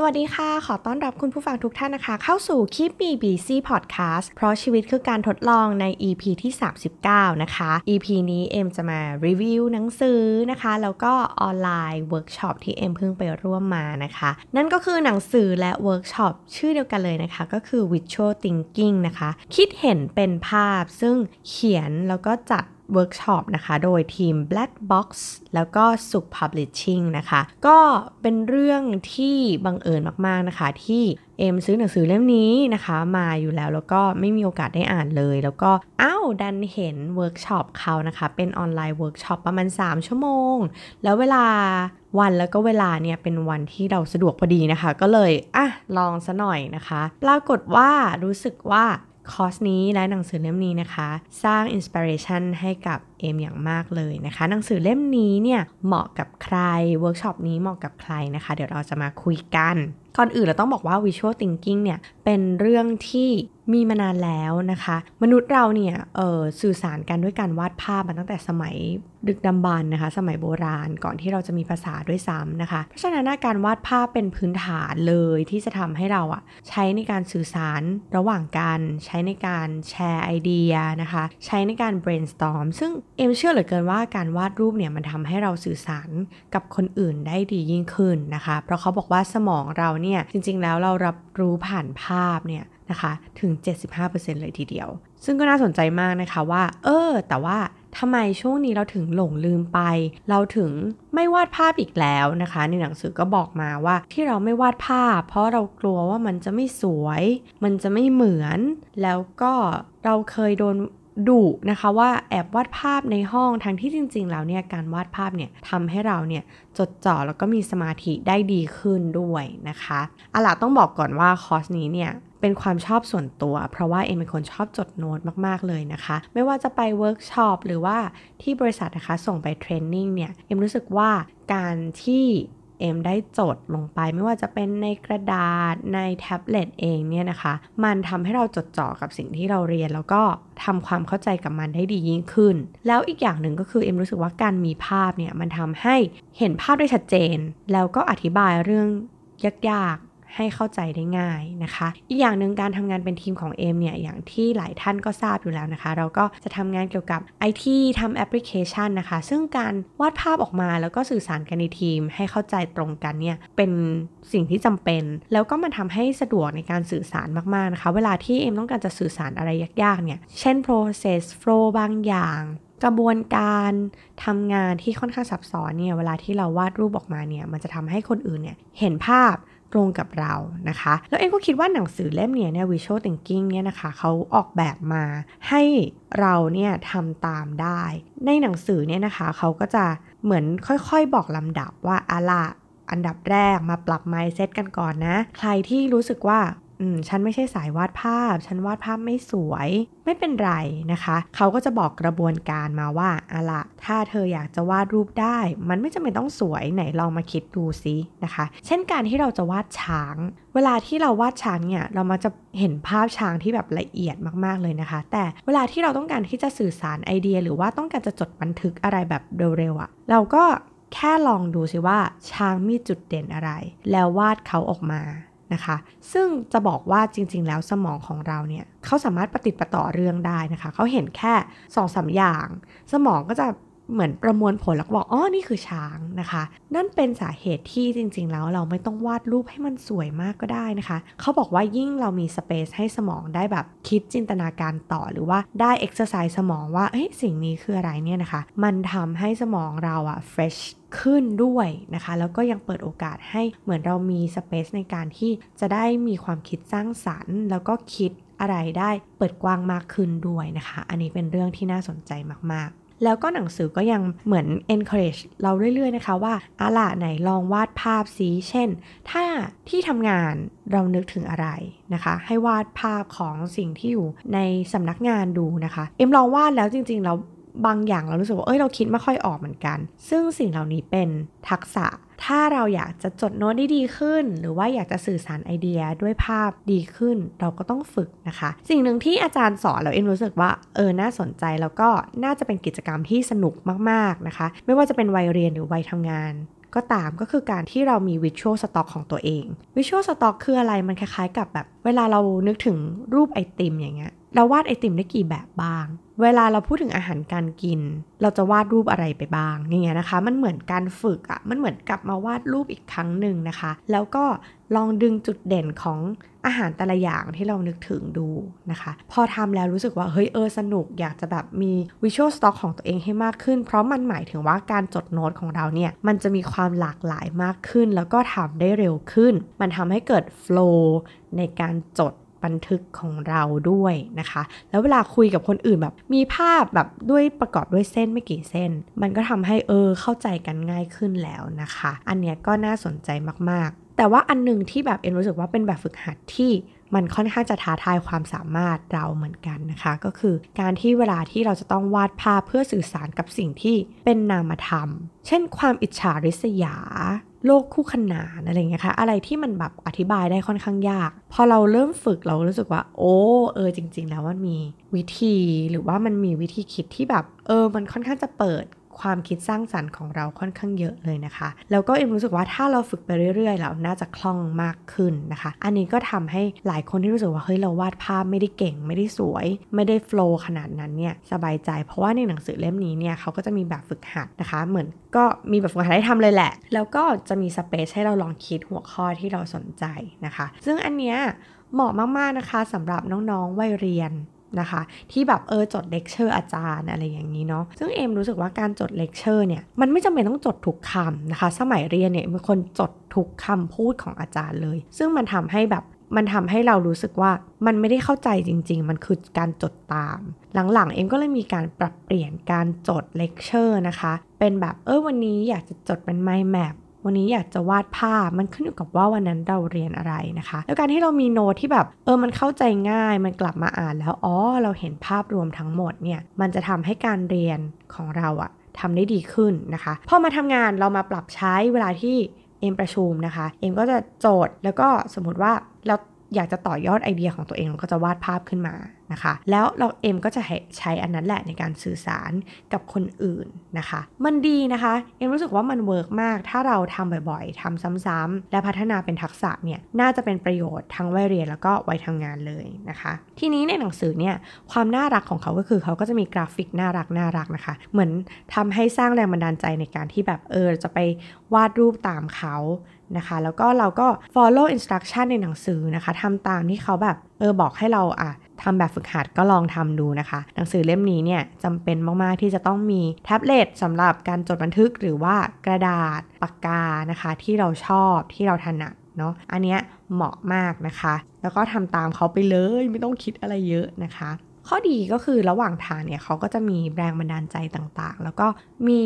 สวัสดีค่ะ ขอต้อนรับคุณผู้ฟังทุกท่านนะคะ เข้าสู่คลิป BBC Podcast เพราะชีวิตคือการทดลองใน EP ที่ 39 นะคะ EP นี้เอ็มจะมารีวิวหนังสือนะคะ แล้วก็ออนไลน์เวิร์กช็อปที่เอ็มเพิ่งไปร่วมมานะคะ นั่นก็คือหนังสือและเวิร์กช็อปชื่อเดียวกันเลยนะคะ ก็คือ Visual Thinking นะคะ คิดเห็นเป็นภาพซึ่งเขียนแล้วก็จัด เวิร์กช็อปนะคะ โดยทีม Black Box แล้วก็สุข Publishing นะคะ ก็เป็นเรื่องที่บังเอิญมากๆนะคะ ที่เอ็มซื้อหนังสือเล่มนี้นะคะ มาอยู่แล้วแล้วก็ไม่มีโอกาสได้อ่านเลย แล้วก็อ้าวดันเห็นเวิร์กช็อปเขานะคะ เป็นออนไลน์เวิร์กช็อปประมาณ 3 ชั่วโมง แล้วเวลาวันแล้วก็เวลาเนี่ยเป็นวันที่เราสะดวกพอดีนะคะ ก็เลยอะลองซะหน่อยนะคะ ปรากฏว่ารู้สึกว่า คอร์สนี้และหนังสือเล่มนี้นะคะ สร้าง inspiration ให้กับเอมอย่างมากเลยนะคะ หนังสือเล่มนี้เนี่ยเหมาะกับใครเวิร์กช็อปนี้เหมาะกับใครนะคะ เดี๋ยวเราจะมาคุยกัน ก่อนอื่นเราต้องบอกว่า Visual Thinking เนี่ย เป็นเรื่องที่มีมานานแล้วนะคะ มนุษย์เราเนี่ยสื่อสารกันด้วยการวาดภาพมาตั้งแต่สมัยดึกดำบรรพ์นะคะ สมัยโบราณก่อนที่เราจะมีภาษาด้วยซ้ำนะคะ เพราะฉะนั้นการวาดภาพเป็นพื้นฐานเลยที่จะทำให้เราอะใช้ในการสื่อสารระหว่างกัน ใช้ในการแชร์ไอเดียนะคะ ใช้ในการ brainstorm ซึ่งเอ็มเชื่อเหลือเกินว่าการวาดรูปเนี่ยมันทำให้เราสื่อสารกับคนอื่นได้ดียิ่งขึ้นนะคะ เพราะเขาบอกว่าสมองเราเนี่ยจริง ๆ แล้วเรารับรู้ผ่านภาพเนี่ยนะคะถึง 75%เลยทีเดียว ซึ่งก็น่าสนใจมากนะคะว่า เออ แต่ว่าทำไมช่วงนี้เราถึงหลงลืมไป เราถึงไม่วาดภาพอีกแล้วนะคะ ในหนังสือก็บอกมาว่าที่เราไม่วาดภาพ เพราะเรากลัวว่ามันจะไม่สวย มันจะไม่เหมือน แล้วก็เราเคยโดน ดุนะคะว่าแอบวาดภาพในห้องทั้งที่จริง ๆ แล้วเนี่ยการวาดภาพเนี่ยทำให้เราเนี่ยจดจ่อแล้วก็มีสมาธิได้ดีขึ้นด้วยนะคะอะล่ะต้องบอกก่อนว่าคอร์สนี้เนี่ยเป็นความชอบส่วนตัว เพราะว่าเอ็มเป็นคนชอบจดโน้ตมากๆเลยนะคะ ไม่ว่าจะไปเวิร์กช็อปหรือว่าที่บริษัทนะคะส่งไป training เนี่ยเอ็มรู้สึกว่าการที่ เอ็มได้จดลงไปไม่ว่าจะเป็นในกระดาษในแท็บเล็ตเองเนี่ยนะคะ มันทำให้เราจดจ่อกับสิ่งที่เราเรียน แล้วก็ทำความเข้าใจกับมันได้ดียิ่งขึ้น แล้วอีกอย่างหนึ่งก็คือเอ็มรู้สึกว่าการมีภาพเนี่ยมันทำให้เห็นภาพได้ชัดเจน แล้วก็อธิบายเรื่องยาก ให้เข้าใจได้ง่ายนะคะ อีกอย่างหนึ่งการทำงานเป็นทีมของเอมเนี่ย อย่างที่หลายท่านก็ทราบอยู่แล้วนะคะ เราก็จะทำงานเกี่ยวกับ IT ทำแอปพลิเคชันนะคะ ซึ่งการวาดภาพออกมาแล้วก็สื่อสารกันในทีม ให้เข้าใจตรงกันเนี่ย เป็นสิ่งที่จำเป็น แล้วก็มันทำให้สะดวกในการสื่อสารมากๆนะคะ เวลาที่เอมต้องการจะสื่อสารอะไรยากๆเนี่ย เช่น process flow บางอย่างกระบวนการทำงานที่ค่อนข้างซับซ้อนเนี่ยเวลาที่เราวาดรูปออกมาเนี่ยมันจะทำให้คนอื่นเนี่ยเห็นภาพ ตรงกับเรานะคะ แล้วเอ็งก็คิดว่าหนังสือเล่มนี้เนี่ย visual thinking เนี่ยนะคะเขาออกแบบมาให้เราเนี่ยทำตามได้ ในหนังสือเนี่ยนะคะเขาก็จะเหมือนค่อยๆบอกลำดับว่าอะละอันดับแรกมาปรับ mindset กันก่อนนะ ใครที่รู้สึกว่า อืมฉันไม่ใช่สายวาดภาพ ฉันวาดภาพไม่สวย ไม่เป็นไรนะคะ เขาก็จะบอกกระบวนการมาว่าอะละถ้าเธออยากจะวาดรูปได้ มันไม่จำเป็นต้องสวยไหนลองมาคิดดูซินะคะ เช่นการที่เราจะวาดช้าง เวลาที่เราวาดช้างเนี่ยเรามาจะเห็นภาพช้างที่แบบละเอียดมากๆเลยนะคะ แต่เวลาที่เราต้องการที่จะสื่อสารไอเดีย หรือว่าต้องการจะจดบันทึกอะไรแบบเร็วๆอะ่ะ เราก็แค่ลองดูสิว่าช้างมีจุดเด่นอะไร แล้ววาดเขาออกมา นะคะ ซึ่งจะบอกว่าจริง ๆ แล้วสมองของเราเนี่ยเขาสามารถปฏิติดประต่อเรื่องได้นะคะ เขาเห็นแค่2องสาอย่าง สมองก็จะเหมือนประมวลผลแล้วบอกอ๋อนี่คือช้างนะคะ นั่นเป็นสาเหตุที่จริง ๆ แล้วเราไม่ต้องวาดรูปให้มันสวยมากก็ได้นะคะ เขาบอกว่ายิ่งเรามี space ให้สมองได้แบบคิดจินตนาการต่อหรือว่าได้เอ็กซ์ไซส์สมองว่าเฮ้ยสิ่งนี้คืออะไรเนี่ยนะคะ มันทำให้สมองเราอะ fresh ขึ้นด้วยนะคะ แล้วก็ยังเปิดโอกาสให้เหมือนเรามี space ในการที่จะได้มีความคิดสร้างสรรค์ แล้วก็คิดอะไรได้เปิดกว้างมากขึ้นด้วยนะคะ อันนี้เป็นเรื่องที่น่าสนใจมากๆแล้วก็หนังสือก็ยังเหมือน encourage เราเรื่อยๆนะคะว่าอาล่ะไหนลองวาดภาพสีเช่น ถ้าที่ทำงานเรานึกถึงอะไรนะคะ ให้วาดภาพของสิ่งที่อยู่ในสำนักงานดูนะคะ เอ็มลองวาดแล้วจริงๆเรา บางอย่างเรารู้สึกว่าเอ้ยเราคิดไม่ค่อยออกเหมือนกัน ซึ่งสิ่งเหล่านี้เป็นทักษะ ถ้าเราอยากจะจดโน้ตได้ดีขึ้น หรือว่าอยากจะสื่อสารไอเดียด้วยภาพดีขึ้น เราก็ต้องฝึกนะคะ สิ่งหนึ่งที่อาจารย์สอนเราเองรู้สึกว่าเออน่าสนใจแล้วก็น่าจะเป็นกิจกรรมที่สนุกมากๆนะคะ ไม่ว่าจะเป็นวัยเรียนหรือวัยทำงานก็ตามก็คือการที่เรามี Visual Stock ของตัวเอง Visual Stock คืออะไรมันคล้ายๆกับแบบ เวลาเรานึกถึงรูปไอติมอย่างเงี้ย เราวาดไอติมได้กี่แบบบ้าง เวลาเราพูดถึงอาหารการกิน เราจะวาดรูปอะไรไปบ้าง อย่างเงี้ยนะคะ มันเหมือนการฝึกอะมันเหมือนกลับมาวาดรูปอีกครั้งหนึ่งนะคะ แล้วก็ลองดึงจุดเด่นของอาหารแต่ละอย่างที่เรานึกถึงดูนะคะ พอทำแล้วรู้สึกว่าเฮ้ยเออสนุกอยากจะแบบมีวิชวลสต็อกของตัวเองให้มากขึ้น เพราะมันหมายถึงว่าการจดโน้ตของเราเนี่ยมันจะมีความหลากหลายมากขึ้น แล้วก็ทำได้เร็วขึ้น มันทำให้เกิดโฟล์ในการจด บันทึกของเราด้วยนะคะ แล้วเวลาคุยกับคนอื่นแบบ มีภาพแบบด้วยประกอบด้วยเส้นไม่กี่เส้น มันก็ทำให้เออเข้าใจกันง่ายขึ้นแล้วนะคะ อันเนี้ยก็น่าสนใจมากๆ แต่ว่าอันหนึ่งที่แบบเอ็นรู้สึกว่าเป็นแบบฝึกหัดที่มันค่อนข้างจะท้าทายความสามารถเราเหมือนกันนะคะ ก็คือการที่เวลาที่เราจะต้องวาดภาพเพื่อสื่อสารกับสิ่งที่เป็นนามธรรม เช่นความอิจฉาริษยา โลกคู่ขนานอะไรเงี้ยค่ะ อะไรที่มันแบบอธิบายได้ค่อนข้างยาก พอเราเริ่มฝึกเรารู้สึกว่า โอ้เออจริง ๆ แล้วมันมีวิธีหรือว่ามันมีวิธีคิดที่แบบ เออ มันค่อนข้างจะเปิด ความคิดสร้างสรรค์ของเราค่อนข้างเยอะเลยนะคะ แล้วก็เอ็มรู้สึกว่าถ้าเราฝึกไปเรื่อยๆเราน่าจะคล่องมากขึ้นนะคะ อันนี้ก็ทำให้หลายคนที่รู้สึกว่าเฮ้ยเราวาดภาพไม่ได้เก่ง ไม่ได้สวย ไม่ได้โฟล์ขนาดนั้นเนี่ยสบายใจ เพราะว่าในหนังสือเล่มนี้เนี่ยเขาก็จะมีแบบฝึกหัดนะคะ เหมือนก็มีแบบฝึกหัดให้ทำเลยแหละ แล้วก็จะมีสเปซให้เราลองคิดหัวข้อที่เราสนใจนะคะ ซึ่งอันเนี้ยเหมาะมากๆนะคะสำหรับน้องๆวัยเรียน นะคะ ที่แบบเออจดเลคเชอร์อาจารย์อะไรอย่างนี้เนาะซึ่งเอมรู้สึกว่าการจดเลคเชอร์เนี่ยมันไม่จำเป็นต้องจดทุกคำนะคะ สมัยเรียนเนี่ยเป็นคนจดทุกคำพูดของอาจารย์เลย ซึ่งมันทำให้แบบมันทำให้เรารู้สึกว่ามันไม่ได้เข้าใจจริง ๆ มันคือการจดตาม หลังๆ เอ็มก็เลยมีการปรับเปลี่ยนการจดเลคเชอร์นะคะ เป็นแบบเออวันนี้อยากจะจดเป็น mind map วันนี้อยากจะวาดภาพมันขึ้นอยู่กับว่าวันนั้นเราเรียนอะไรนะคะ แล้วการที่เรามีโน้ตที่แบบเออมันเข้าใจง่ายมันกลับมาอ่านแล้วอ๋อเราเห็นภาพรวมทั้งหมดเนี่ยมันจะทำให้การเรียนของเราอะทำได้ดีขึ้นนะคะพอมาทำงานเรามาปรับใช้เวลาที่เอ็มประชุมนะคะ เอ็มก็จะโจทย์แล้วก็สมมติว่าเราอยากจะต่อยอดไอเดียของตัวเองเราก็จะวาดภาพขึ้นมา นะคะ แล้วเราเอ็มก็จะใช้อันนั้นแหละในการสื่อสารกับคนอื่นนะคะ มันดีนะคะ เอ็มรู้สึกว่ามัน work มาก ถ้าเราทำบ่อยๆทำซ้ำๆและพัฒนาเป็นทักษะเนี่ย น่าจะเป็นประโยชน์ทั้งวัยเรียนแล้วก็วัยทำงานเลยนะคะ ทีนี้ในหนังสือเนี่ย ความน่ารักของเขาก็คือเขาก็จะมีกราฟิกน่ารักน่ารักนะคะ เหมือนทำให้สร้างแรงบันดาลใจในการที่แบบเออจะไปวาดรูปตามเขานะคะ แล้วก็เราก็ follow instruction ในหนังสือนะคะทำตามที่เขาแบบเออบอกให้เราอะ ทำแบบฝึกหัดก็ลองทำดูนะคะ หนังสือเล่มนี้เนี่ยจำเป็นมาก ๆ ที่จะต้องมีแท็บเล็ตสำหรับการจดบันทึกหรือว่ากระดาษปากกานะคะ ที่เราชอบที่เราถนัดเนาะอันเนี้ยเหมาะมากนะคะ แล้วก็ทำตามเขาไปเลยไม่ต้องคิดอะไรเยอะนะคะ ข้อดีก็คือระหว่างทางเนี่ยเขาก็จะมีแรงบันดาลใจต่างๆ แล้วก็มี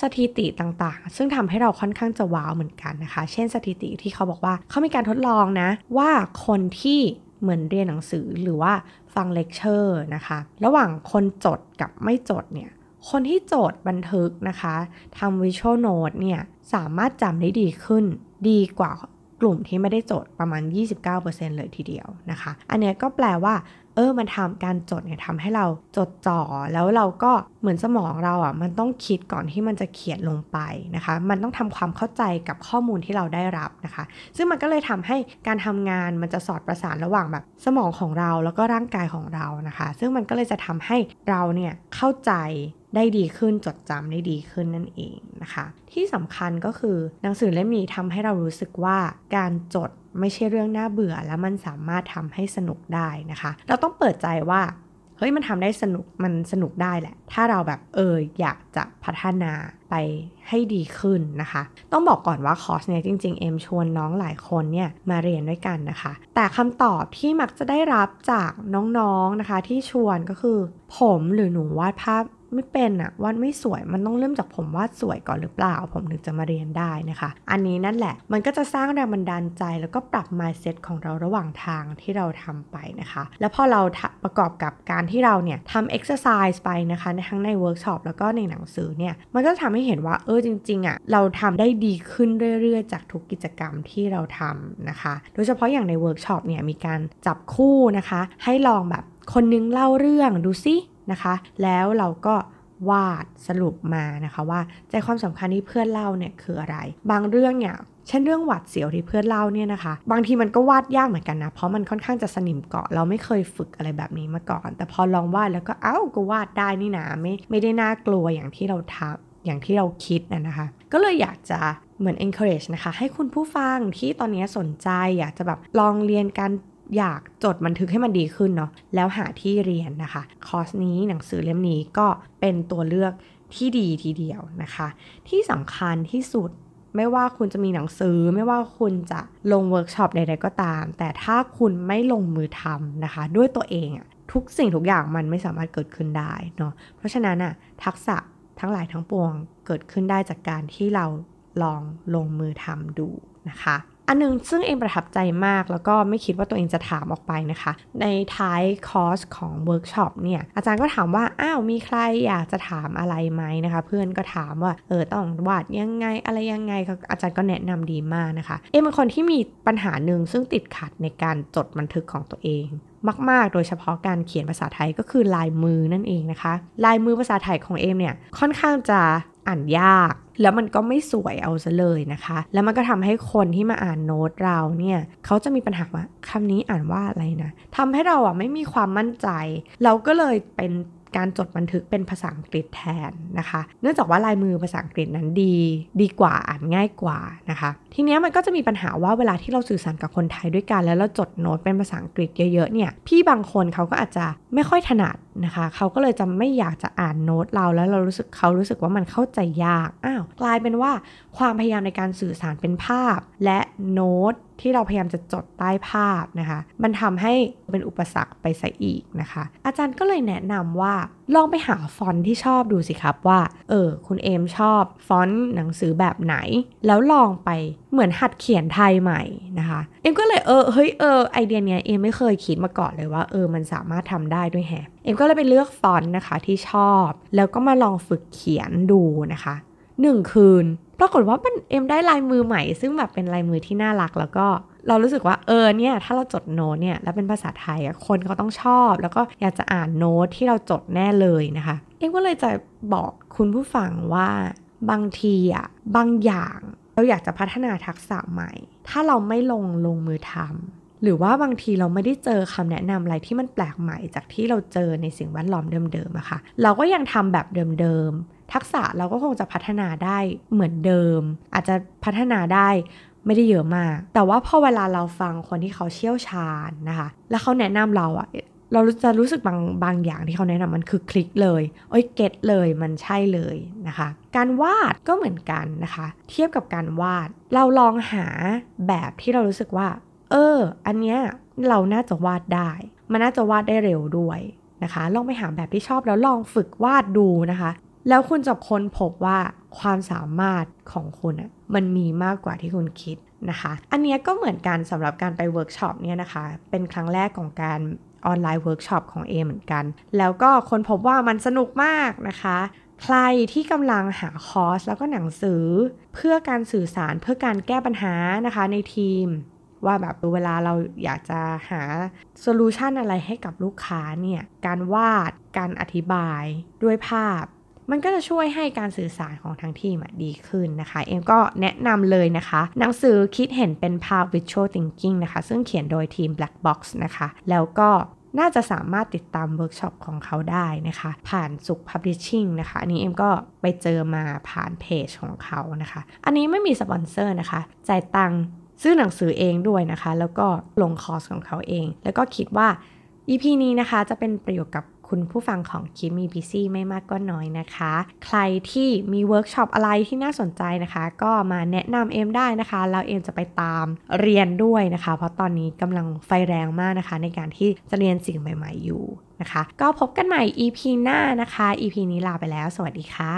สถิติต่างๆ ซึ่งทำให้เราค่อนข้างจะว้าวเหมือนกันนะคะ เช่นสถิติที่เขาบอกว่าเขามีการทดลองนะว่าคนที่ เหมือนเรียนหนังสือหรือว่าฟังเลคเชอร์นะคะ ระหว่างคนจดกับไม่จดเนี่ย คนที่จดบันทึกนะคะทำ visual note เนี่ย สามารถจำได้ดีขึ้น ดีกว่ากลุ่มที่ไม่ได้จดประมาณ 29%เลยทีเดียวนะคะ อันนี้ก็แปลว่า เออมันทำการจดเนี่ยทำให้เราจดจ่อแล้วเราก็เหมือนสมองเราอะมันต้องคิดก่อนที่มันจะเขียนลงไปนะคะ มันต้องทำความเข้าใจกับข้อมูลที่เราได้รับนะคะ ซึ่งมันก็เลยทำให้การทำงานมันจะสอดประสานระหว่างแบบสมองของเราแล้วก็ร่างกายของเรานะคะ ซึ่งมันก็เลยจะทำให้เราเนี่ยเข้าใจได้ดีขึ้นจดจำได้ดีขึ้นนั่นเองนะคะ ที่สำคัญก็คือหนังสือเล่มนี้ทำให้เรารู้สึกว่าการจด ไม่ใช่เรื่องน่าเบื่อและมันสามารถทำให้สนุกได้นะคะ เราต้องเปิดใจว่าเฮ้ยมันทำได้สนุกมันสนุกได้แหละ ถ้าเราแบบเอออยากจะพัฒนาไปให้ดีขึ้นนะคะ ต้องบอกก่อนว่าคอร์สเนี่ยจริงๆ เอ็มชวนน้องหลายคนเนี่ยมาเรียนด้วยกันนะคะ แต่คำตอบที่มักจะได้รับจากน้องๆนะคะ ที่ชวนก็คือ ผมหรือหนูวาดภาพ ไม่เป็นอะวาดไม่สวยมันต้องเริ่มจากผมวาดสวยก่อนหรือเปล่า ผมถึงจะมาเรียนได้นะคะ อันนี้นั่นแหละ มันก็จะสร้างแรงบันดาลใจ แล้วก็ปรับ mindset ของเราระหว่างทางที่เราทำไปนะคะ แล้วพอเราประกอบกับการที่เราเนี่ยทำ exercise ไปนะคะทั้งในเวิร์กช็อปแล้วก็ในหนังสือเนี่ยมันก็ทำให้เห็นว่าเออจริงๆอะเราทำได้ดีขึ้นเรื่อยๆ จากทุกกิจกรรมที่เราทำนะคะ โดยเฉพาะอย่างในเวิร์กช็อปเนี่ยมีการจับคู่นะคะ ให้ลองแบบคนนึงเล่าเรื่องดูซิ นะคะ แล้วเราก็วาดสรุปมานะคะว่าใจความสำคัญที่เพื่อนเล่าเนี่ยคืออะไร บางเรื่องเนี่ยเช่นเรื่องหวัดเสียวที่เพื่อนเล่าเนี่ยนะคะ บางทีมันก็วาดยากเหมือนกันนะ เพราะมันค่อนข้างจะสนิมเกาะเราไม่เคยฝึกอะไรแบบนี้มาก่อน แต่พอลองวาดแล้วก็เอ้าก็วาดได้นี่นะไม่ไม่ได้น่ากลัวอย่างที่เราทำอย่างที่เราคิดนะนะคะ ก็เลยอยากจะเหมือน encourage นะคะ ให้คุณผู้ฟังที่ตอนนี้สนใจอยากจะแบบลองเรียนการ อยากจดบันทึกให้มันดีขึ้นเนาะแล้วหาที่เรียนนะคะ คอร์สนี้หนังสือเล่มนี้ก็เป็นตัวเลือกที่ดีทีเดียวนะคะ ที่สำคัญที่สุดไม่ว่าคุณจะมีหนังสือไม่ว่าคุณจะลงเวิร์กช็อปใดๆก็ตาม แต่ถ้าคุณไม่ลงมือทำนะคะ ด้วยตัวเองอะทุกสิ่งทุกอย่างมันไม่สามารถเกิดขึ้นได้เนาะเพราะฉะนั้นอะทักษะทั้งหลายทั้งปวงเกิดขึ้นได้จากการที่เราลองลงมือทำดูนะคะ อันนึงซึ่งเอมประทับใจมาก แล้วก็ไม่คิดว่าตัวเองจะถามออกไปนะคะ ในท้ายคอร์สของเวิร์กช็อปเนี่ยอาจารย์ก็ถามว่า อ้าวมีใครอยากจะถามอะไรไหมนะคะ เพื่อนก็ถามว่าเออต้องวาดยังไงอะไรยังไงอาจารย์ก็แนะนำดีมากนะคะ เอ็มเป็นคนที่มีปัญหาหนึ่งซึ่งติดขัดในการจดบันทึกของตัวเองมาก ๆ โดยเฉพาะการเขียนภาษาไทยก็คือลายมือนั่นเองนะคะ ลายมือภาษาไทยของเอมเนี่ยค่อนข้างจะอ่านยาก แล้วมันก็ไม่สวยเอาซะเลยนะคะ แล้วมันก็ทำให้คนที่มาอ่านโน้ตเราเนี่ยเขาจะมีปัญหาว่าคำนี้อ่านว่าอะไรนะทำให้เราอะไม่มีความมั่นใจ เราก็เลยเป็น การจดบันทึกเป็นภาษาอังกฤษแทนนะคะ เนื่องจากว่าลายมือภาษาอังกฤษนั้นดี ดีกว่าอ่านง่ายกว่านะคะ ทีนี้มันก็จะมีปัญหาว่าเวลาที่เราสื่อสารกับคนไทยด้วยกัน แล้วเราจดโน้ตเป็นภาษาอังกฤษเยอะๆเนี่ยพี่บางคนเขาก็อาจจะไม่ค่อยถนัดนะคะ เขาก็เลยจะไม่อยากจะอ่านโน้ตเราแล้วเรารู้สึกเขารู้สึกว่ามันเข้าใจยากอ้าวกลายเป็นว่าความพยายามในการสื่อสารเป็นภาพ และโน้ต ที่เราพยายามจะจดใต้ภาพนะคะ มันทำให้เป็นอุปสรรคไปซะอีกนะคะ อาจารย์ก็เลยแนะนำว่าลองไปหาฟอนต์ที่ชอบดูสิครับว่า เออ คุณเอมชอบฟอนต์หนังสือแบบไหน แล้วลองไปเหมือนหัดเขียนไทยใหม่นะคะ เอมก็เลยเออเฮ้ยเออไอเดียเนี้ยเอมไม่เคยคิดมาก่อนเลยว่าเออมันสามารถทำได้ด้วยแฮะเอมก็เลยไปเลือกฟอนต์นะคะที่ชอบ แล้วก็มาลองฝึกเขียนดูนะคะหนึ่งคืน ปรากฏว่ามันเอ็มได้ลายมือใหม่ ซึ่งแบบเป็นลายมือที่น่ารักแล้วก็เรารู้สึกว่าเออเนี่ยถ้าเราจดโน้ตเนี่ยแล้วเป็นภาษาไทยอะคนเขาต้องชอบ แล้วก็อยากจะอ่านโน้ตที่เราจดแน่เลยนะคะ เอ็มก็เลยจะบอกคุณผู้ฟังว่าบางทีอะบางอย่างเราอยากจะพัฒนาทักษะใหม่ ถ้าเราไม่ลงลงมือทำหรือว่าบางทีเราไม่ได้เจอคำแนะนำอะไรที่มันแปลกใหม่จากที่เราเจอในสิ่งแวดล้อมเดิมๆอะค่ะเราก็ยังทำแบบเดิมๆ ทักษะเราก็คงจะพัฒนาได้เหมือนเดิม อาจจะพัฒนาได้ไม่ได้เยอะมาก แต่ว่าพอเวลาเราฟังคนที่เขาเชี่ยวชาญนะคะ แล้วเขาแนะนำเราอะเราจะรู้สึกบางบางอย่างที่เขาแนะนำมันคือคลิกเลยโอ้ย get เลยมันใช่เลยนะคะ การวาดก็เหมือนกันนะคะ เทียบกับการวาด เราลองหาแบบที่เรารู้สึกว่า เออ อันเนี้ยเราน่าจะวาดได้ มันน่าจะวาดได้เร็วด้วยนะคะ ลองไปหาแบบที่ชอบแล้วลองฝึกวาดดูนะคะ แล้วคุณจะค้นพบว่าความสามารถของคุณอะมันมีมากกว่าที่คุณคิดนะคะ อันนี้ก็เหมือนกันสำหรับการไปเวิร์กช็อปเนี่ยนะคะ เป็นครั้งแรกของการonline workshop ของเอมเหมือนกัน แล้วก็ค้นพบว่ามันสนุกมากนะคะ ใครที่กำลังหาคอร์สแล้วก็หนังสือ เพื่อการสื่อสารเพื่อการแก้ปัญหานะคะในทีม ว่าแบบเวลาเราอยากจะหา solution อะไรให้กับลูกค้าเนี่ย การวาด การอธิบายด้วยภาพ มันก็จะช่วยให้การสื่อสารของทั้งทีมดีขึ้นนะคะ เอ็มก็แนะนำเลยนะคะ หนังสือคิดเห็นเป็นภาพ visual thinking นะคะ ซึ่งเขียนโดยทีม Black Box นะคะ แล้วก็น่าจะสามารถติดตามเวิร์กช็อปของเขาได้นะคะ ผ่านสุข Publishing นะคะอันนี้เอ็มก็ไปเจอมาผ่านเพจของเขานะคะ อันนี้ไม่มีสปอนเซอร์นะคะจ่ายตังค์ซื้อหนังสือเองด้วยนะคะ แล้วก็ลงคอร์สของเขาเอง แล้วก็คิดว่า EP นี้นะคะจะเป็นประโยชน์กับ คุณผู้ฟังของคิมมีพีซีไม่มากก็น้อยนะคะ ใครที่มีเวิร์กช็อปอะไรที่น่าสนใจนะคะ ก็มาแนะนำเอมได้นะคะ แล้วเอมจะไปตามเรียนด้วยนะคะ เพราะตอนนี้กำลังไฟแรงมากนะคะ ในการที่จะเรียนสิ่งใหม่ ๆอยู่นะคะ ก็พบกันใหม่ EP หน้านะคะ EP นี้ลาไปแล้ว สวัสดีค่ะ